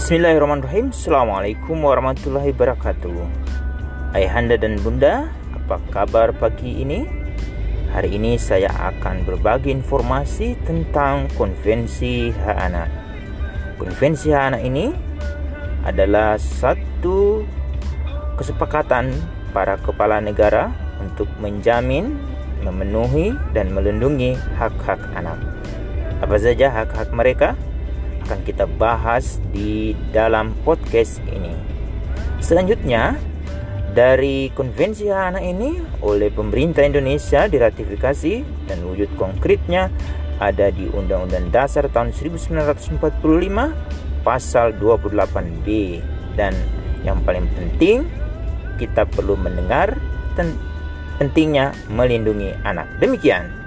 Bismillahirrahmanirrahim Assalamualaikum warahmatullahi wabarakatuh Ayahanda dan bunda Apa kabar pagi ini? Hari ini saya akan berbagi informasi tentang Konvensi Hak Anak Konvensi Hak Anak ini adalah satu kesepakatan para kepala negara untuk menjamin, memenuhi, dan melindungi hak-hak anak. Apa saja hak-hak mereka? Akan kita bahas di dalam podcast ini. Selanjutnya, dari konvensi anak ini oleh pemerintah Indonesia diratifikasi dan wujud konkretnya ada di Undang-Undang Dasar tahun 1945 pasal 28B dan yang paling penting kita perlu mendengar pentingnya melindungi anak. Demikian.